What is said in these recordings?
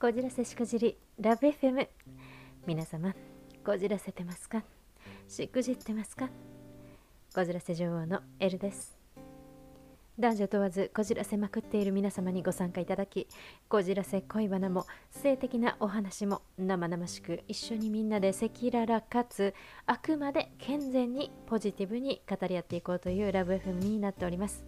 こじらせしくじりラブ FM 皆様こじらせてますか？しくじってますか？こじらせ女王のエルです。男女問わずこじらせまくっている皆様にご参加いただきこじらせ恋バナも性的なお話も生々しく一緒にみんなで赤裸々かつあくまで健全にポジティブに語り合っていこうというラブ FM になっております。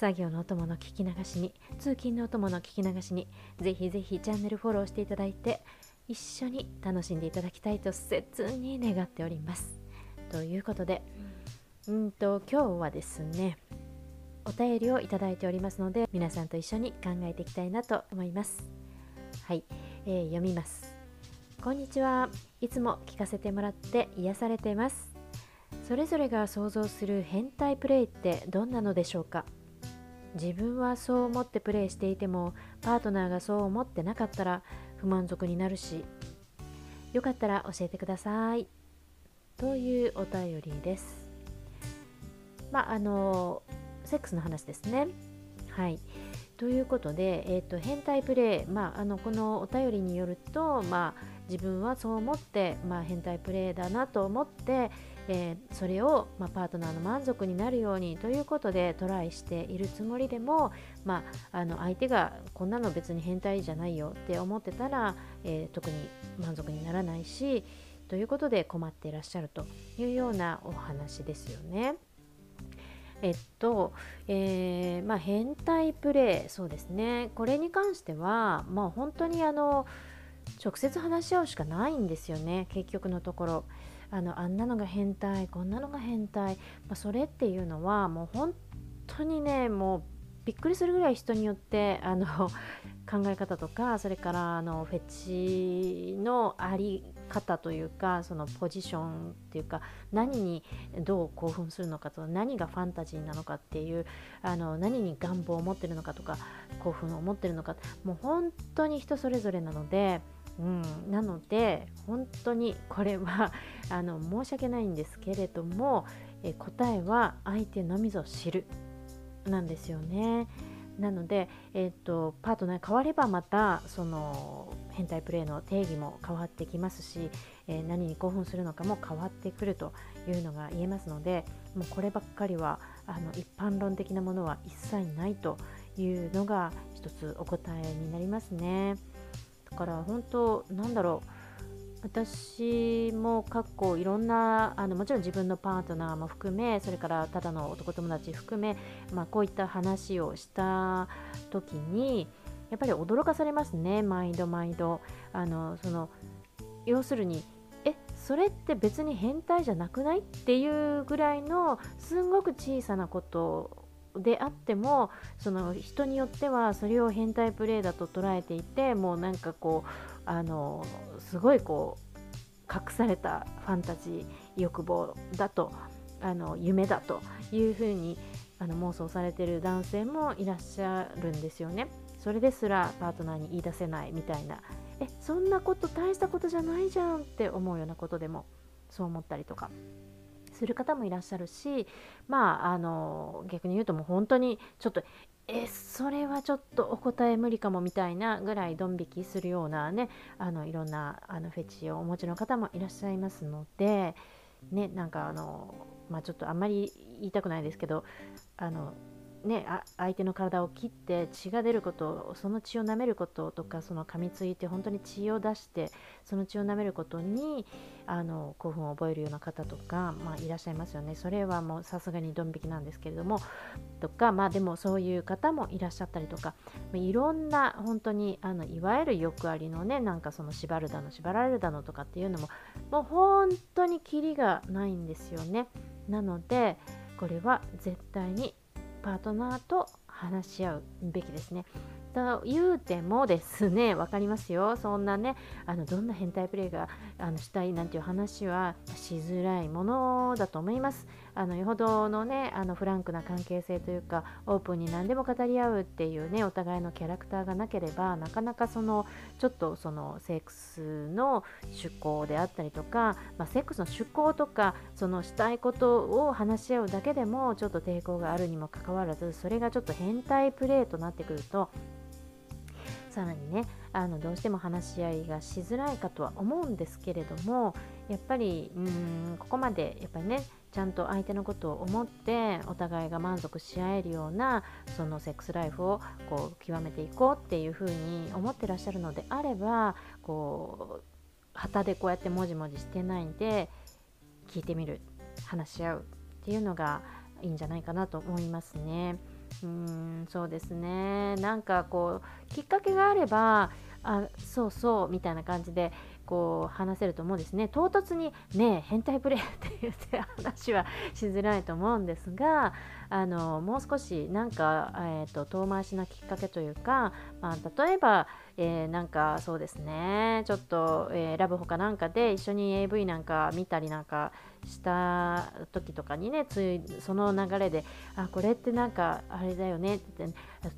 作業のお供の聞き流しに通勤のお供の聞き流しにぜひぜひチャンネルフォローしていただいて一緒に楽しんでいただきたいと切に願っております。ということでうんと今日はですねお便りをいただいておりますので皆さんと一緒に考えていきたいなと思います。はい、えー、読みます。こんにちは。いつも聞かせてもらって癒されています。それぞれが想像する変態プレイってどんなのでしょうか？自分はそう思ってプレイしていてもパートナーがそう思ってなかったら不満足になるしよかったら教えてください。というお便りです。まああのセックスの話ですね。はい。ということで、えーと、変態プレイ、まあ、あのこのお便りによると、まあ、自分はそう思って、まあ、変態プレイだなと思って、えー、それを、まあ、パートナーの満足になるようにということでトライしているつもりでも、まあ、あの相手がこんなの別に変態じゃないよって思ってたら、えー、特に満足にならないしということで困っていらっしゃるというようなお話ですよね。えっと、えー、まあ、変態プレイ、そうですね、これに関しては、まあ、本当にあの直接話し合うしかないんですよね、結局のところ。あのあんなのが変態こんなのが変態、まあ、それっていうのはもう本当にねもうびっくりするぐらい人によってあの 考え方とかそれからあのフェチのあり方というかそのポジションっていうか何にどう興奮するのかと何がファンタジーなのかっていうあの何に願望を持ってるのかとか興奮を持ってるのかもう本当に人それぞれなので。うん、なので本当にこれは あの申し訳ないんですけれどもえ答えは相手のみぞ知るなんですよね。なので、えーと、パートナー変わればまたその変態プレイの定義も変わってきますし、えー、何に興奮するのかも変わってくるというのが言えますのでもうこればっかりはあの一般論的なものは一切ないというのが一つお答えになりますね。だから本当なんだろう。私も過去いろんなあのもちろん自分のパートナーも含めそれからただの男友達含め、まあ、こういった話をした時にやっぱり驚かされますね。毎度毎度。あのその要するにえそれって別に変態じゃなくない？っていうぐらいのすんごく小さなことであってもその人によってはそれを変態プレイだと捉えていてもうなんかこうあのすごいこう隠されたファンタジー欲望だとあの夢だというふうにあの妄想されてる男性もいらっしゃるんですよね。それですらパートナーに言い出せないみたいなえそんなこと大したことじゃないじゃんって思うようなことでもそう思ったりとかする方もいらっしゃるしまああの逆に言うともう本当にちょっとえそれはちょっとお答え無理かもみたいなぐらいドン引きするようなねあのいろんなあのフェチをお持ちの方もいらっしゃいますのでねなんかあのまあちょっとあんまり言いたくないですけどあのね、相手の体を切って血が出ることその血を舐めることとかその噛みついて本当に血を出してその血を舐めることにあの興奮を覚えるような方とか、まあ、いらっしゃいますよね。それはもうさすがにドン引きなんですけれどもとかまあでもそういう方もいらっしゃったりとかいろんな本当にあのいわゆるよくありのねなんかその縛るだの縛られるだのとかっていうのももう本当にキリがないんですよね。なのでこれは絶対にパートナーと話し合うべきですね。と言うてもですね、分かりますよ。そんなね、あのどんな変態プレイがあのしたいなんていう話はしづらいものだと思います。あのよほどのね、あのフランクな関係性というか、オープンに何でも語り合うっていうね、お互いのキャラクターがなければ、なかなかその、ちょっとそのセックスの趣向であったりとか、まあ、セックスの趣向とか、そのしたいことを話し合うだけでも、ちょっと抵抗があるにもかかわらず、それがちょっと変態プレイとなってくると、さらにねあのどうしても話し合いがしづらいかとは思うんですけれどもやっぱりうんここまでやっぱりねちゃんと相手のことを思ってお互いが満足し合えるようなそのセックスライフをこう極めていこうっていうふうに思ってらっしゃるのであればこう旗でこうやってもじもじしてないんで聞いてみる話し合うっていうのがいいんじゃないかなと思いますね。うんそうですねなんかこうきっかけがあればあそうそうみたいな感じでこう話せると思うんですね。唐突に「ねえ変態プレイ」って言って話はしづらいと思うんですがあのもう少しなんか、えーと、遠回しなきっかけというか、まあ、例えば、えー、なんかそうですね。ちょっと、えー、ラブホかなんかで一緒に AV なんか見たりなんかした時とかにねついその流れで「あこれってなんかあれだよね」って、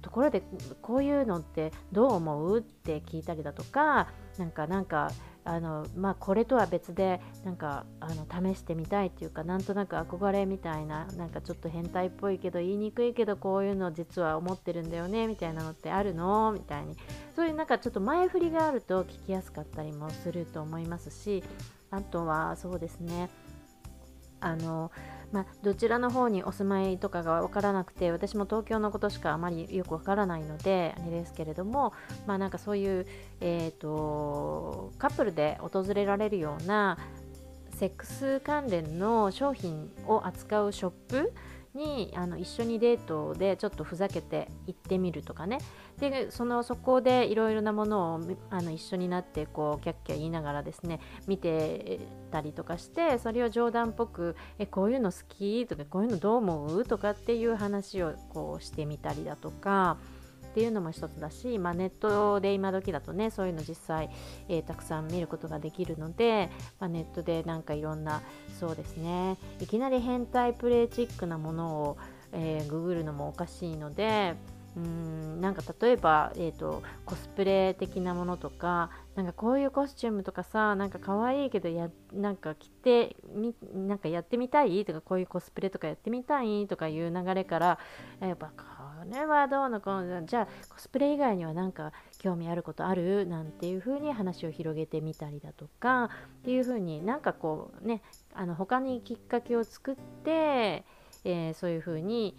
ところでこういうのってどう思うって聞いたりだとかなんかなんかあのまあ、これとは別でなんかあの試してみたいっていうかなんとなく憧れみたいななんかちょっと変態っぽいけど言いにくいけどこういうの実は思ってるんだよねみたいなのってあるの？みたいに。そういうなんかちょっと前振りがあると聞きやすかったりもすると思いますしあとはそうですね。あのまあ、どちらの方にお住まいとかが分からなくて私も東京のことしかあまりよく分からないのであれですけれども、まあ、なんかそういう、えーと、カップルで訪れられるようなセックス関連の商品を扱うショップにあの一緒にデートでちょっとふざけて行ってみるとかね。でそのそこでいろいろなものをあの一緒になってこうキャッキャ言いながらですね見てたりとかしてそれを冗談っぽく「えこういうの好き?」とか「こういうのどう思う?」とかっていう話をこうしてみたりだとか。っていうのも一つだし、まあ、ネットで今時だとねそういうの実際、えー、たくさん見ることができるので、まあ、ネットでなんかいろんなそうですねいきなり変態プレイチックなものを、えー、ググるのもおかしいのでうんなんか例えば、えーと、コスプレ的なものとかなんかこういうコスチュームとかさなんか可愛いけどやなんか着てみなんかやってみたい？とかこういうコスプレとかやってみたい？とかいう流れからやっぱこれはどうのこうのじゃあコスプレ以外には何か興味あることある？なんていう風に話を広げてみたりだとかっていう風になんかこうねあの他にきっかけを作って、えー、そういう風に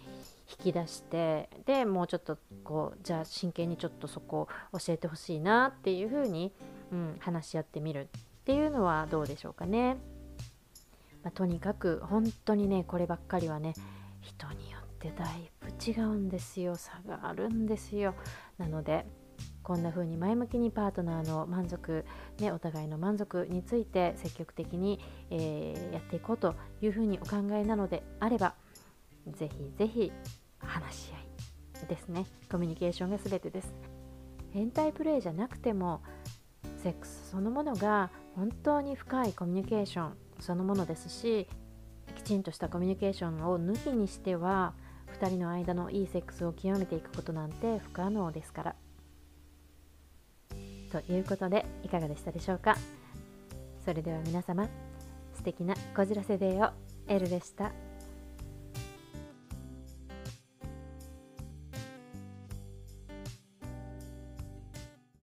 引き出してでもうちょっとこうじゃあ真剣にちょっとそこを教えてほしいなっていう風に、うん、話し合ってみるっていうのはどうでしょうかね。まあ、とにかく本当にねこればっかりはね人によってだいぶ違うんですよ差があるんですよなのでこんな風に前向きにパートナーの満足、ね、お互いの満足について積極的に、えー、やっていこうというふうにお考えなのであればぜひぜひ話し合いですね。コミュニケーションが全てです。変態プレイじゃなくてもセックスそのものが本当に深いコミュニケーションそのものですしきちんとしたコミュニケーションを抜きにしては2人の間のいいセックスを極めていくことなんて不可能ですから。ということでいかがでしたでしょうか？それでは皆様素敵なこじらせデーを。エルでした。